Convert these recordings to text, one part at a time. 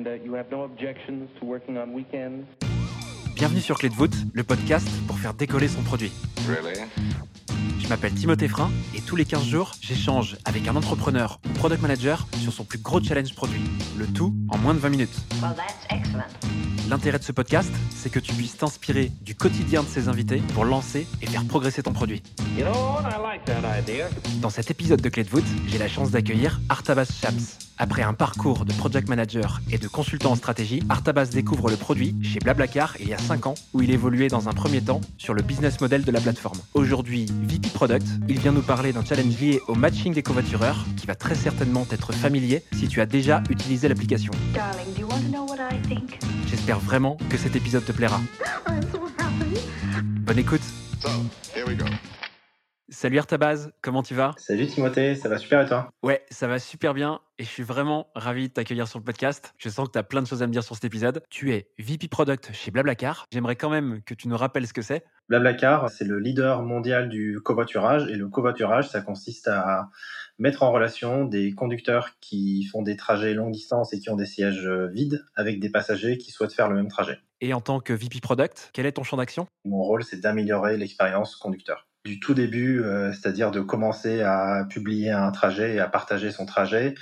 And uh, you have no objections to working on weekends? Bienvenue sur Clé de voûte, le podcast pour faire décoller son produit. Really? Je m'appelle Timothée Frein et tous les 15 jours, j'échange avec un entrepreneur ou product manager sur son plus gros challenge produit. Le tout en moins de 20 minutes. Well, that's excellent. L'intérêt de ce podcast, c'est que tu puisses t'inspirer du quotidien de ses invités pour lancer et faire progresser ton produit. You know what? I like that idea. Dans cet épisode de Clé de voûte, j'ai la chance d'accueillir Artabas Shams. Après un parcours de project manager et de consultant en stratégie, Artabas découvre le produit chez Blablacar il y a 5 ans, où il évoluait dans un premier temps sur le business model de la plateforme. Aujourd'hui, VP Product, il vient nous parler d'un challenge lié au matching des covoitureurs, qui va très certainement être familier si tu as déjà utilisé l'application. J'espère vraiment que cet épisode te plaira. I'm so happy. Bonne écoute So, here we go. Salut Artabaz, comment tu vas? Salut Timothée, ça va super et toi? Ouais, ça va super bien et je suis vraiment ravi de t'accueillir sur le podcast. Je sens que tu as plein de choses à me dire sur cet épisode. Tu es VP Product chez Blablacar. J'aimerais quand même que tu nous rappelles ce que c'est. Blablacar, c'est le leader mondial du covoiturage et le covoiturage, ça consiste à mettre en relation des conducteurs qui font des trajets longue distance et qui ont des sièges vides avec des passagers qui souhaitent faire le même trajet. Et en tant que VP Product, quel est ton champ d'action? Mon rôle, c'est d'améliorer l'expérience conducteur. Du tout début, euh, c'est-à-dire de commencer à publier un trajet et à partager son trajet,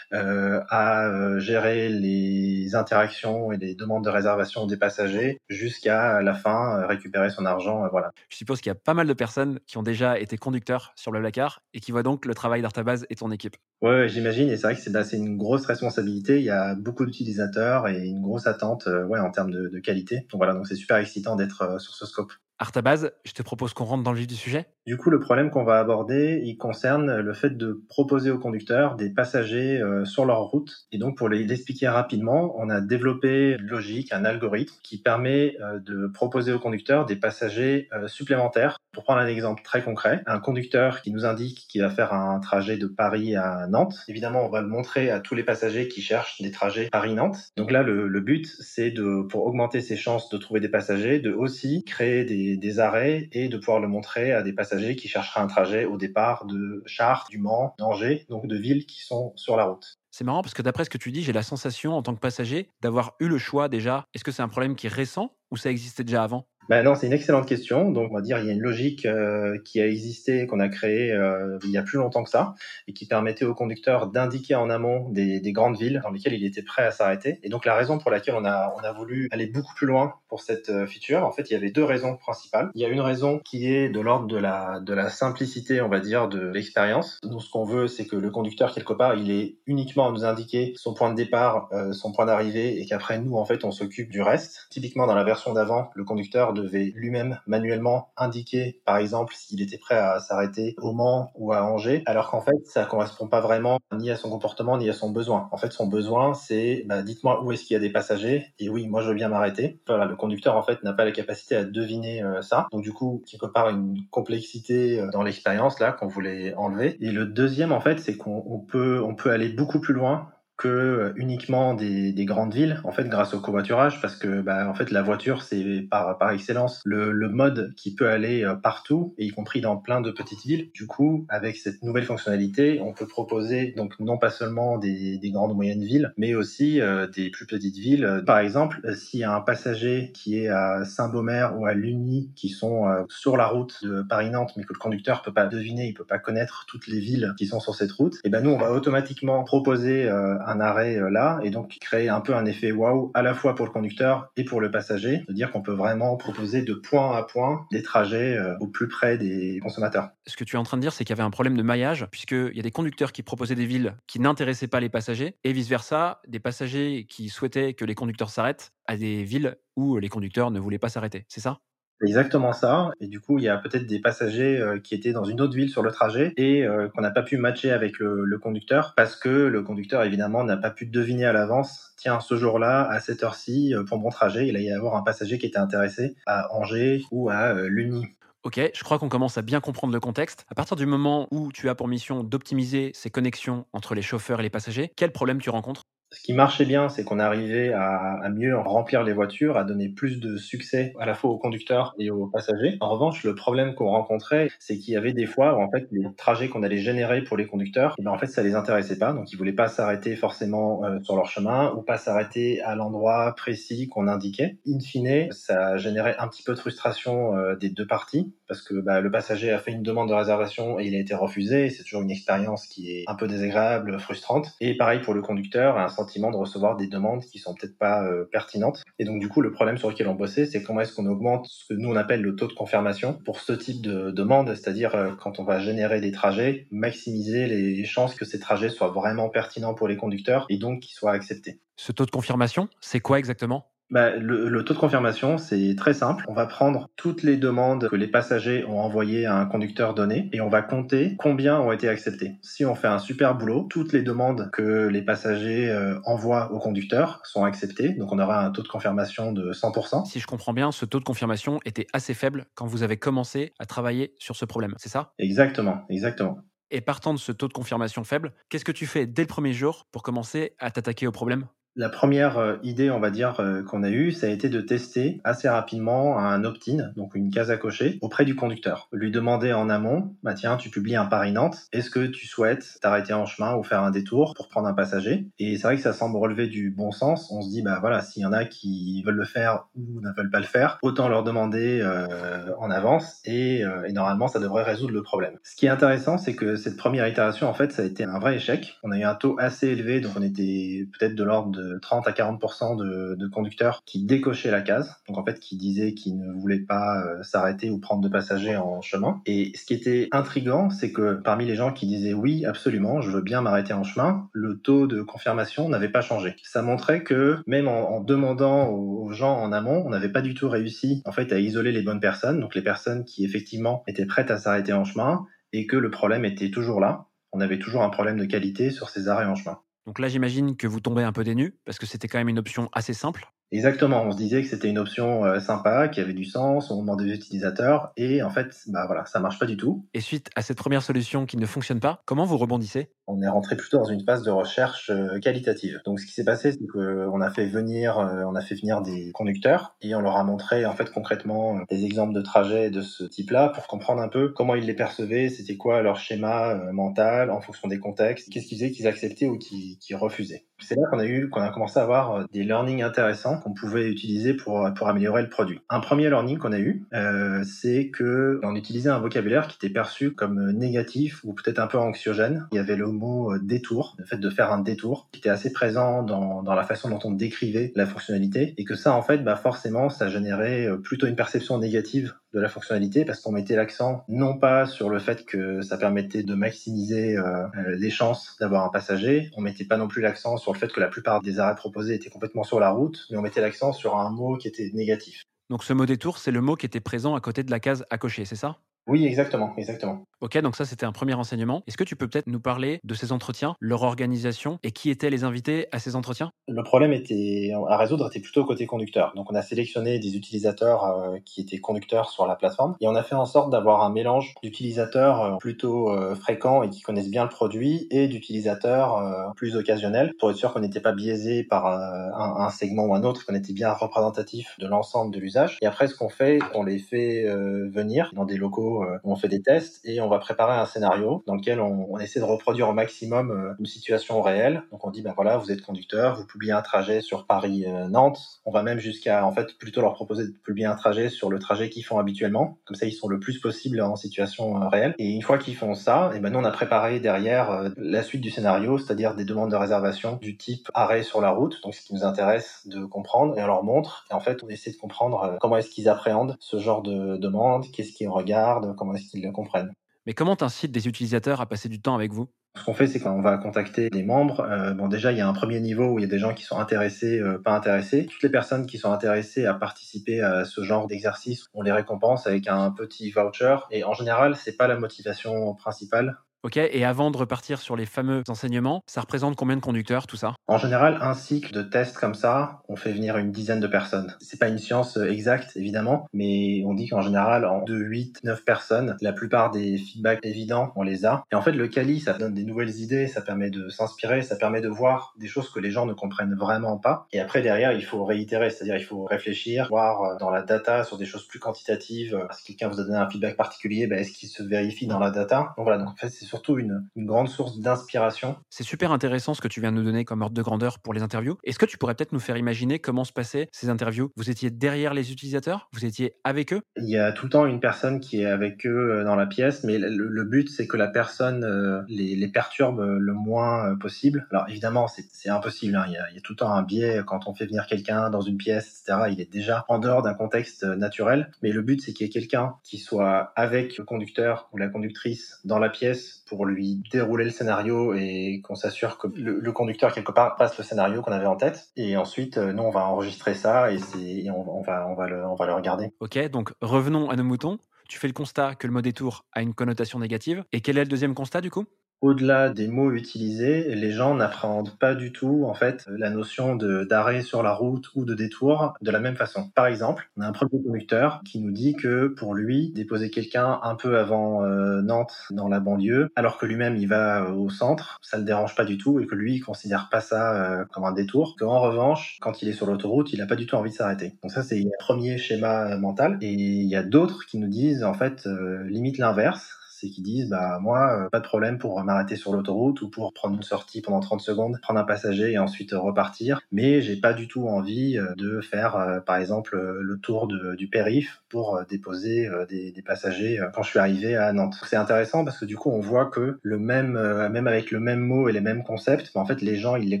euh, à euh, gérer les interactions et les demandes de réservation des passagers, jusqu'à la fin euh, récupérer son argent. euh, voilà. Je suppose qu'il y a pas mal de personnes qui ont déjà été conducteurs sur Blablacar et qui voient donc le travail d'Artabaz et ton équipe. Ouais, ouais, j'imagine, et c'est vrai que c'est bah, c'est une grosse responsabilité. Il y a beaucoup d'utilisateurs et une grosse attente, ouais, en termes de, de qualité. Donc voilà, donc c'est super excitant d'être sur ce scope. Artabaz, je te propose qu'on rentre dans le vif du sujet. Du coup, le problème qu'on va aborder, il concerne le fait de proposer aux conducteurs des passagers euh, sur leur route. Et donc, pour l'expliquer rapidement, on a développé une logique, un algorithme qui permet euh, de proposer aux conducteurs des passagers euh, supplémentaires. Pour prendre un exemple très concret, un conducteur qui nous indique qu'il va faire un trajet de Paris à Nantes. Évidemment, on va le montrer à tous les passagers qui cherchent des trajets Paris-Nantes. Donc là, le, le but, c'est de, pour augmenter ses chances de trouver des passagers, de aussi créer des, des arrêts et de pouvoir le montrer à des passagers qui chercheraient un trajet au départ de Chartres, du Mans, d'Angers, donc de villes qui sont sur la route. C'est marrant parce que d'après ce que tu dis, j'ai la sensation en tant que passager d'avoir eu le choix déjà. Est-ce que c'est un problème qui est récent ou ça existait déjà avant? Ben non, c'est une excellente question. Donc, on va dire, il y a une logique euh, qui a existé, qu'on a créée euh, il y a plus longtemps que ça, et qui permettait au conducteur d'indiquer en amont des, des grandes villes dans lesquelles il était prêt à s'arrêter. Et donc, la raison pour laquelle on a, on a voulu aller beaucoup plus loin pour cette euh, feature, en fait, il y avait deux raisons principales. Il y a une raison qui est de l'ordre de la, de la simplicité, on va dire, de l'expérience. Nous, ce qu'on veut, c'est que le conducteur, quelque part, il est uniquement à nous indiquer son point de départ, euh, son point d'arrivée, et qu'après, nous, en fait, on s'occupe du reste. Typiquement, dans la version d'avant, le conducteur devait lui-même manuellement indiquer, par exemple, s'il était prêt à s'arrêter au Mans ou à Angers, alors qu'en fait, ça correspond pas vraiment ni à son comportement ni à son besoin. En fait, son besoin, c'est, bah, dites-moi où est-ce qu'il y a des passagers, et oui, moi, je veux bien m'arrêter. Voilà, le conducteur, en fait, n'a pas la capacité à deviner euh, ça. Donc, du coup, quelque part, une complexité euh, dans l'expérience, là, qu'on voulait enlever. Et le deuxième, en fait, c'est qu'on on peut, on peut aller beaucoup plus loin que euh, uniquement des, des grandes villes, en fait, grâce au covoiturage, parce que, bah, en fait, la voiture, c'est par, par excellence le, le mode qui peut aller euh, partout, et y compris dans plein de petites villes. Du coup, avec cette nouvelle fonctionnalité, on peut proposer, donc, non pas seulement des, des grandes ou moyennes villes, mais aussi euh, des plus petites villes. Par exemple, euh, s'il y a un passager qui est à Saint-Beaumer ou à Lugny, qui sont euh, sur la route de Paris-Nantes, mais que le conducteur peut pas deviner, il peut pas connaître toutes les villes qui sont sur cette route, et ben nous, on va automatiquement proposer euh, un arrêt euh, là et donc créer un peu un effet waouh à la fois pour le conducteur et pour le passager, de dire qu'on peut vraiment proposer de point à point des trajets euh, au plus près des consommateurs. Ce que tu es en train de dire, c'est qu'il y avait un problème de maillage, puisqu'il y a des conducteurs qui proposaient des villes qui n'intéressaient pas les passagers, et vice-versa, des passagers qui souhaitaient que les conducteurs s'arrêtent à des villes où les conducteurs ne voulaient pas s'arrêter. C'est ça? Exactement ça. Et du coup, il y a peut-être des passagers euh, qui étaient dans une autre ville sur le trajet et euh, qu'on n'a pas pu matcher avec le, conducteur parce que le conducteur, évidemment, n'a pas pu deviner à l'avance, tiens, ce jour-là, à cette heure-ci, euh, pour mon trajet, il allait y avoir un passager qui était intéressé à Angers ou à Lugny. Ok, je crois qu'on commence à bien comprendre le contexte. À partir du moment où tu as pour mission d'optimiser ces connexions entre les chauffeurs et les passagers, quel problème tu rencontres? Ce qui marchait bien, c'est qu'on arrivait à, mieux remplir les voitures, à donner plus de succès à la fois aux conducteurs et aux passagers. En revanche, le problème qu'on rencontrait, c'est qu'il y avait des fois où en fait les trajets qu'on allait générer pour les conducteurs, eh ben, en fait ça les intéressait pas, donc ils voulaient pas s'arrêter forcément euh, sur leur chemin ou pas s'arrêter à l'endroit précis qu'on indiquait. In fine, ça générait un petit peu de frustration euh, des deux parties parce que bah, le passager a fait une demande de réservation et il a été refusé. C'est toujours une expérience qui est un peu désagréable, frustrante. Et pareil pour le conducteur, de recevoir des demandes qui sont peut-être pas euh, pertinentes. Et donc du coup, le problème sur lequel on bossait, c'est comment est-ce qu'on augmente ce que nous on appelle le taux de confirmation pour ce type de demande, c'est-à-dire euh, quand on va générer des trajets, maximiser les chances que ces trajets soient vraiment pertinents pour les conducteurs et donc qu'ils soient acceptés. Ce taux de confirmation, c'est quoi exactement? Bah, le, le, taux de confirmation, c'est très simple. On va prendre toutes les demandes que les passagers ont envoyées à un conducteur donné et on va compter combien ont été acceptées. Si on fait un super boulot, toutes les demandes que les passagers euh, envoient au conducteur sont acceptées. Donc on aura un taux de confirmation de 100%. Si je comprends bien, ce taux de confirmation était assez faible quand vous avez commencé à travailler sur ce problème, c'est ça? Exactement, exactement. Et partant de ce taux de confirmation faible, qu'est-ce que tu fais dès le premier jour pour commencer à t'attaquer au problème? La première euh, idée, on va dire, euh, qu'on a eue, ça a été de tester assez rapidement un opt-in, donc une case à cocher, auprès du conducteur. Lui demander en amont, bah tiens, tu publies un Paris-Nantes, est-ce que tu souhaites t'arrêter en chemin ou faire un détour pour prendre un passager? Et c'est vrai que ça semble relever du bon sens. On se dit, bah voilà, s'il y en a qui veulent le faire ou ne veulent pas le faire, autant leur demander euh, en avance et, euh, et normalement, ça devrait résoudre le problème. Ce qui est intéressant, c'est que cette première itération, en fait, ça a été un vrai échec. On a eu un taux assez élevé, donc on était peut-être de l'ordre de 30 à 40% de, de, conducteurs qui décochaient la case, donc en fait qui disaient qu'ils ne voulaient pas euh, s'arrêter ou prendre de passagers en chemin. Et ce qui était intrigant, c'est que parmi les gens qui disaient oui, absolument, je veux bien m'arrêter en chemin, le taux de confirmation n'avait pas changé. Ça montrait que même en, demandant aux, aux gens en amont, on n'avait pas du tout réussi en fait à isoler les bonnes personnes, donc les personnes qui effectivement étaient prêtes à s'arrêter en chemin et que le problème était toujours là. On avait toujours un problème de qualité sur ces arrêts en chemin. Donc là, j'imagine que vous tombez un peu dénu, parce que c'était quand même une option assez simple. Exactement, on se disait que c'était une option euh, sympa, qui avait du sens au moment des utilisateurs, et en fait, bah voilà, ça marche pas du tout. Et suite à cette première solution qui ne fonctionne pas, comment vous rebondissez? On est rentré plutôt dans une phase de recherche euh, qualitative. Donc ce qui s'est passé, c'est qu'on a fait venir, euh, on a fait venir des conducteurs et on leur a montré en fait concrètement des exemples de trajets de ce type-là pour comprendre un peu comment ils les percevaient, c'était quoi leur schéma mental en fonction des contextes, qu'est-ce qui faisait qu'ils acceptaient ou qu'ils qui refusaient. C'est là qu'on a eu, qu'on a commencé à avoir des learnings intéressants qu'on pouvait utiliser pour, pour améliorer le produit. Un premier learning qu'on a eu, euh, c'est que on utilisait un vocabulaire qui était perçu comme négatif ou peut-être un peu anxiogène. Il y avait le mot détour, le fait de faire un détour, qui était assez présent dans, dans la façon dont on décrivait la fonctionnalité, et que ça, en fait, bah forcément, ça générait plutôt une perception négative de la fonctionnalité parce qu'on mettait l'accent non pas sur le fait que ça permettait de maximiser euh, les chances d'avoir un passager, on mettait pas non plus l'accent sur le fait que la plupart des arrêts proposés étaient complètement sur la route, mais on mettait l'accent sur un mot qui était négatif. Donc ce mot détour, c'est le mot qui était présent à côté de la case à cocher, c'est ça? Oui, exactement, exactement. Ok, donc ça c'était un premier renseignement. Est-ce que tu peux peut-être nous parler de ces entretiens, leur organisation et qui étaient les invités à ces entretiens? Le problème était à résoudre était plutôt côté conducteur. Donc on a sélectionné des utilisateurs euh, qui étaient conducteurs sur la plateforme et on a fait en sorte d'avoir un mélange d'utilisateurs euh, plutôt euh, fréquents et qui connaissent bien le produit et d'utilisateurs plus occasionnels pour être sûr qu'on n'était pas biaisé par un, un, segment ou un autre, qu'on était bien représentatif de l'ensemble de l'usage. Et après ce qu'on fait, on les fait venir dans des locaux on fait des tests et on va préparer un scénario dans lequel on, essaie de reproduire au maximum euh, une situation réelle. Donc on dit ben voilà, vous êtes conducteur, vous publiez un trajet sur Paris-Nantes. On va même jusqu'à en fait plutôt leur proposer de publier un trajet sur le trajet qu'ils font habituellement. Comme ça, ils sont le plus possible en situation euh, réelle. Et une fois qu'ils font ça, et ben nous on a préparé derrière euh, la suite du scénario, c'est-à-dire des demandes de réservation du type arrêt sur la route. Donc ce qui nous intéresse de comprendre et on leur montre. Et en fait, on essaie de comprendre comment est-ce qu'ils appréhendent ce genre de demande, qu'est-ce qu'ils regardent comment est-ce qu'ils le comprennent. Mais comment t'incites des utilisateurs à passer du temps avec vous? Ce qu'on fait, c'est qu'on va contacter des membres. Euh, bon, déjà, il y a un premier niveau où il y a des gens qui sont intéressés, euh, pas intéressés. Toutes les personnes qui sont intéressées à participer à ce genre d'exercice, on les récompense avec un petit voucher. Et en général, c'est pas la motivation principale. Ok, et avant de repartir sur les fameux enseignements, ça représente combien de conducteurs tout ça? En général, un cycle de tests comme ça, on fait venir une dizaine de personnes. C'est pas une science euh, exacte, évidemment, mais on dit qu'en général, en 2, 8, 9 personnes, la plupart des feedbacks évidents, on les a. Et en fait, le Kali, ça donne des nouvelles idées, ça permet de s'inspirer, ça permet de voir des choses que les gens ne comprennent vraiment pas. Et après, derrière, il faut réitérer, c'est-à-dire il faut réfléchir, voir euh, dans la data sur des choses plus quantitatives. Euh, si quelqu'un vous a donné un feedback particulier, ben, est-ce qu'il se vérifie dans la data? Donc voilà, donc en fait, c'est surtout une, une grande source d'inspiration. C'est super intéressant ce que tu viens de nous donner comme ordre de grandeur pour les interviews. Est-ce que tu pourrais peut-être nous faire imaginer comment se passaient ces interviews? Vous étiez derrière les utilisateurs? Vous étiez avec eux? Il y a tout le temps une personne qui est avec eux euh, dans la pièce, mais le, but, c'est que la personne euh, les, perturbe le moins euh, possible. Alors évidemment, c'est impossible. Hein. Il, y a, tout le temps un biais quand on fait venir quelqu'un dans une pièce, etc. Il est déjà en dehors d'un contexte naturel. Mais le but, c'est qu'il y ait quelqu'un qui soit avec le conducteur ou la conductrice dans la pièce pour lui dérouler le scénario et qu'on s'assure que le, conducteur quelque part passe le scénario qu'on avait en tête. Et ensuite, nous, on va enregistrer ça et, et on, va, on, va le, on va le regarder. Ok, donc revenons à nos moutons. Tu fais le constat que le mot détour a une connotation négative. Et quel est le deuxième constat du coup? Au-delà des mots utilisés, les gens n'appréhendent pas du tout en fait la notion d'arrêt sur la route ou de détour de la même façon. Par exemple, on a un premier conducteur qui nous dit que pour lui, déposer quelqu'un un peu avant euh, Nantes dans la banlieue, alors que lui-même il va euh, au centre, ça le dérange pas du tout et que lui il considère pas ça euh, comme un détour. Qu'en revanche, quand il est sur l'autoroute, il a pas du tout envie de s'arrêter. Donc ça c'est le premier schéma mental. Et il y a d'autres qui nous disent en fait limite l'inverse c'est qu'ils disent bah moi euh, pas de problème pour m'arrêter sur l'autoroute ou pour prendre une sortie pendant 30 secondes, prendre un passager et ensuite repartir, mais j'ai pas du tout envie euh, de faire euh, par exemple le tour du périph pour déposer des, des, passagers quand je suis arrivé à Nantes. C'est intéressant parce que du coup on voit que le même même avec le même mot et les mêmes concepts, bah, en fait les gens ils les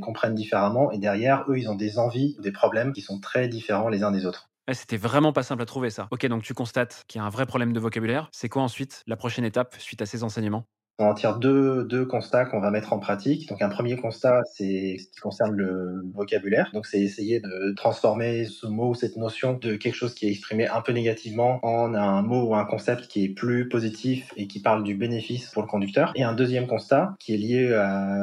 comprennent différemment et derrière eux ils ont des envies, des problèmes qui sont très différents les uns des autres. C'était vraiment pas simple à trouver ça. Ok, donc tu constates qu'il y a un vrai problème de vocabulaire. C'est quoi ensuite la prochaine étape suite à ces enseignements? On en tire deux, deux constats qu'on va mettre en pratique. Donc un premier constat, c'est ce qui concerne le vocabulaire. Donc c'est essayer de transformer ce mot, cette notion de quelque chose qui est exprimé un peu négativement en un mot ou un concept qui est plus positif et qui parle du bénéfice pour le conducteur. Et un deuxième constat qui est lié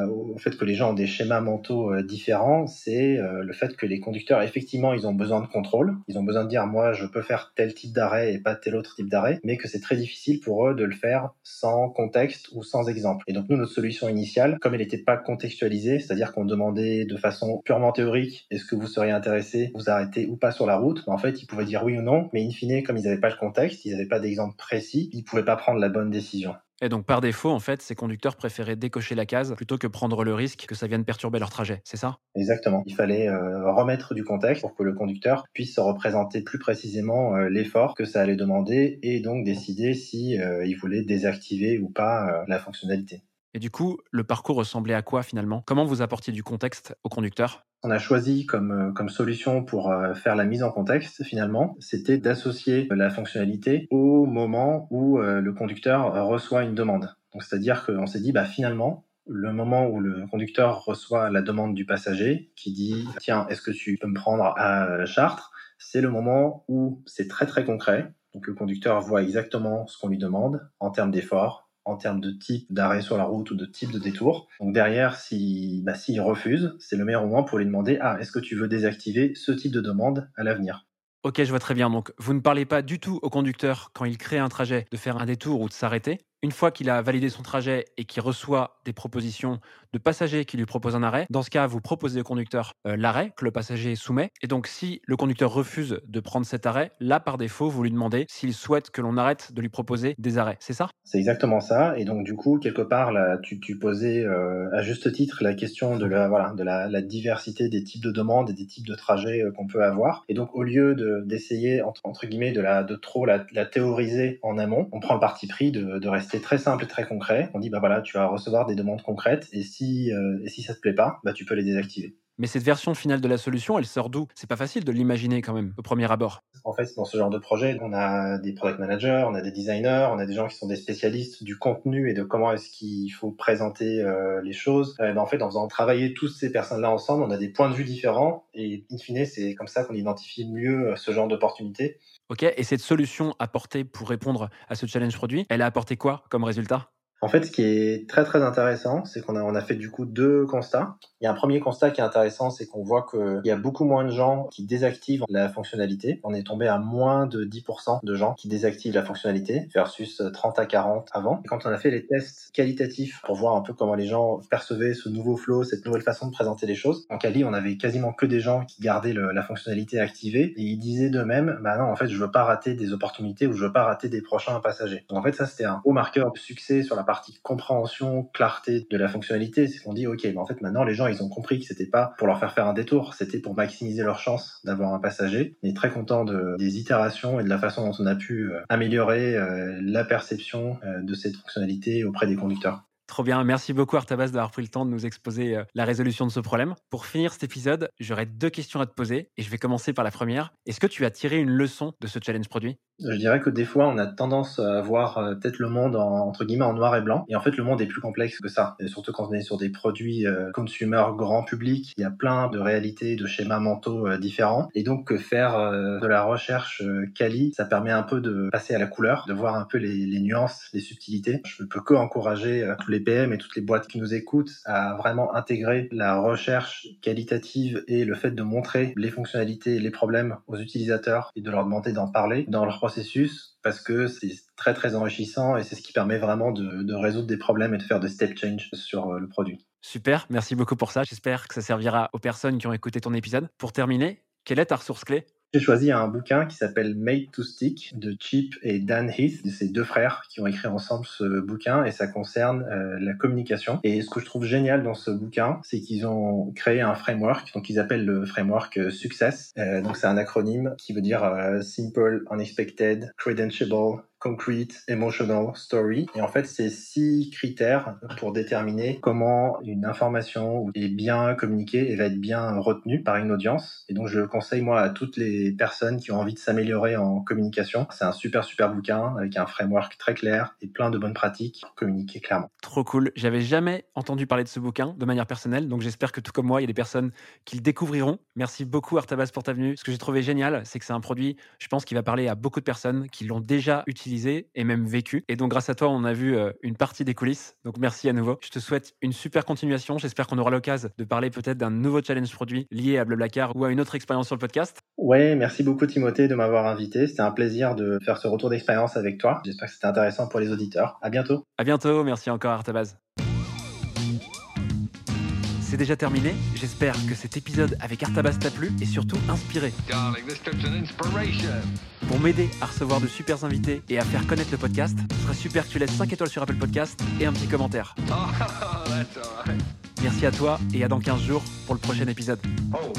au fait que les gens ont des schémas mentaux euh, différents, c'est euh, le fait que les conducteurs, effectivement, ils ont besoin de contrôle. Ils ont besoin de dire, moi, je peux faire tel type d'arrêt et pas tel autre type d'arrêt, mais que c'est très difficile pour eux de le faire sans contexte ou sans exemple. Et donc nous, notre solution initiale, comme elle n'était pas contextualisée, c'est-à-dire qu'on demandait de façon purement théorique, est-ce que vous seriez intéressé, vous arrêter ou pas sur la route, en fait, ils pouvaient dire oui ou non, mais in fine, comme ils n'avaient pas le contexte, ils n'avaient pas d'exemple précis, ils pouvaient pas prendre la bonne décision. Et donc par défaut, en fait, ces conducteurs préféraient décocher la case plutôt que prendre le risque que ça vienne perturber leur trajet, c'est ça? Exactement. Il fallait euh, remettre du contexte pour que le conducteur puisse se représenter plus précisément euh, l'effort que ça allait demander et donc décider si euh, voulait désactiver ou pas la fonctionnalité. Et du coup, le parcours ressemblait à quoi finalement? Comment vous apportiez du contexte au conducteur? On a choisi comme, comme solution pour faire la mise en contexte, finalement, c'était d'associer la fonctionnalité au moment où le conducteur reçoit une demande. Donc, c'est-à-dire qu'on s'est dit, bah, finalement, le moment où le conducteur reçoit la demande du passager qui dit, tiens, est-ce que tu peux me prendre à Chartres? C'est le moment où c'est très, très concret. Donc, le conducteur voit exactement ce qu'on lui demande en termes d'effort, en termes de type d'arrêt sur la route ou de type de détour. Donc derrière, s'il bah, si refuse, c'est le meilleur moment pour lui demander Ah, est-ce que tu veux désactiver ce type de demande à l'avenir? Ok, je vois très bien. Donc, vous ne parlez pas du tout au conducteur quand il crée un trajet de faire un détour ou de s'arrêter? Une fois qu'il a validé son trajet et qu'il reçoit des propositions de passagers qui lui proposent un arrêt, dans ce cas, vous proposez au conducteur euh, l'arrêt que le passager soumet. Et donc, si le conducteur refuse de prendre cet arrêt, là, par défaut, vous lui demandez s'il souhaite que l'on arrête de lui proposer des arrêts. C'est ça? C'est exactement ça. Et donc, du coup, quelque part, tu, posais euh, à juste titre la question de, la, diversité des types de demandes et des types de trajets euh, qu'on peut avoir. Et donc, au lieu d'essayer, entre, guillemets, de, trop la, théoriser en amont, on prend le parti pris de rester c'est très simple et très concret. On dit bah voilà, tu vas recevoir des demandes concrètes et si euh, et si ça te plaît pas, bah tu peux les désactiver. Mais cette version finale de la solution, elle sort d'où? C'est pas facile de l'imaginer quand même au premier abord. En fait, dans ce genre de projet, on a des product managers, on a des designers, on a des gens qui sont des spécialistes du contenu et de comment est-ce qu'il faut présenter euh, les choses. Euh, ben, en fait, en faisant travailler toutes ces personnes-là ensemble, on a des points de vue différents et in fine, c'est comme ça qu'on identifie mieux ce genre d'opportunités. Ok, et cette solution apportée pour répondre à ce challenge produit, elle a apporté quoi comme résultat? En fait, ce qui est très très intéressant, c'est qu'on a, on a fait du coup deux constats. Il y a un premier constat qui est intéressant, c'est qu'on voit qu'il y a beaucoup moins de gens qui désactivent la fonctionnalité. On est tombé à moins de 10% de gens qui désactivent la fonctionnalité versus 30 à 40 avant. Et quand on a fait les tests qualitatifs pour voir un peu comment les gens percevaient ce nouveau flow, cette nouvelle façon de présenter les choses, en Cali, on avait quasiment que des gens qui gardaient la fonctionnalité activée et ils disaient d'eux-mêmes, bah non, en fait, je veux pas rater des opportunités ou je veux pas rater des prochains passagers. Donc en fait, ça c'était un haut marqueur de succès sur la partie compréhension, clarté de la fonctionnalité. C'est qu'on dit, ok, bah en fait, maintenant les gens ils ont compris que c'était pas pour leur faire faire un détour, c'était pour maximiser leur chance d'avoir un passager. On est très content de, des itérations et de la façon dont on a pu euh, améliorer euh, la perception euh, de cette fonctionnalité auprès des conducteurs. Trop bien, merci beaucoup Artabas d'avoir pris le temps de nous exposer euh, la résolution de ce problème. Pour finir cet épisode, j'aurais deux questions à te poser et je vais commencer par la première. Est-ce que tu as tiré une leçon de ce challenge produit? Je dirais que des fois, on a tendance à voir euh, peut-être le monde en, entre guillemets en noir et blanc. Et en fait, le monde est plus complexe que ça. Surtout quand on est sur des produits euh, consumer grand public, il y a plein de réalités, de schémas mentaux euh, différents. Et donc, faire de la recherche quali, ça permet un peu de passer à la couleur, de voir un peu les, les nuances, les subtilités. Je ne peux que encourager tous les Et toutes les boîtes qui nous écoutent à vraiment intégrer la recherche qualitative et le fait de montrer les fonctionnalités, les problèmes aux utilisateurs et de leur demander d'en parler dans leur processus parce que c'est très très enrichissant et c'est ce qui permet vraiment de, résoudre des problèmes et de faire de step change sur euh, le produit. Super, merci beaucoup pour ça. J'espère que ça servira aux personnes qui ont écouté ton épisode. Pour terminer, quelle est ta ressource clé? J'ai choisi un bouquin qui s'appelle Made to Stick de Chip et Dan Heath. C'est deux frères qui ont écrit ensemble ce bouquin et ça concerne euh, la communication. Et ce que je trouve génial dans ce bouquin, c'est qu'ils ont créé un framework, donc ils appellent le framework euh, Success. Euh, donc c'est un acronyme qui veut dire Simple, Unexpected, Credentiable, concrete, emotional, story. Et en fait, c'est six critères pour déterminer comment une information est bien communiquée et va être bien retenue par une audience. Et donc, je le conseille, moi, à toutes les personnes qui ont envie de s'améliorer en communication. C'est un super, super bouquin avec un framework très clair et plein de bonnes pratiques pour communiquer clairement. Trop cool. J'avais jamais entendu parler de ce bouquin de manière personnelle, donc j'espère que tout comme moi, il y a des personnes qui le découvriront. Merci beaucoup Artabas pour ta venue. Ce que j'ai trouvé génial, c'est que c'est un produit, je pense, qui va parler à beaucoup de personnes qui l'ont déjà utilisé et même vécu. Et donc grâce à toi, on a vu euh, une partie des coulisses. Donc merci à nouveau. Je te souhaite une super continuation. J'espère qu'on aura l'occasion de parler peut-être d'un nouveau challenge produit lié à Blablacar ou à une autre expérience sur le podcast. Ouais, merci beaucoup Timothée de m'avoir invité. C'était un plaisir de faire ce retour d'expérience avec toi. J'espère que c'était intéressant pour les auditeurs. À bientôt. À bientôt. Merci encore Artabas. Déjà terminé. J'espère que cet épisode avec Artabas t'a plu et surtout inspiré. Pour m'aider à recevoir de super invités et à faire connaître le podcast, ce serait super que tu laisses 5 étoiles sur Apple Podcast et un petit commentaire. Oh. Merci à toi et à dans 15 jours pour le prochain épisode. Oh,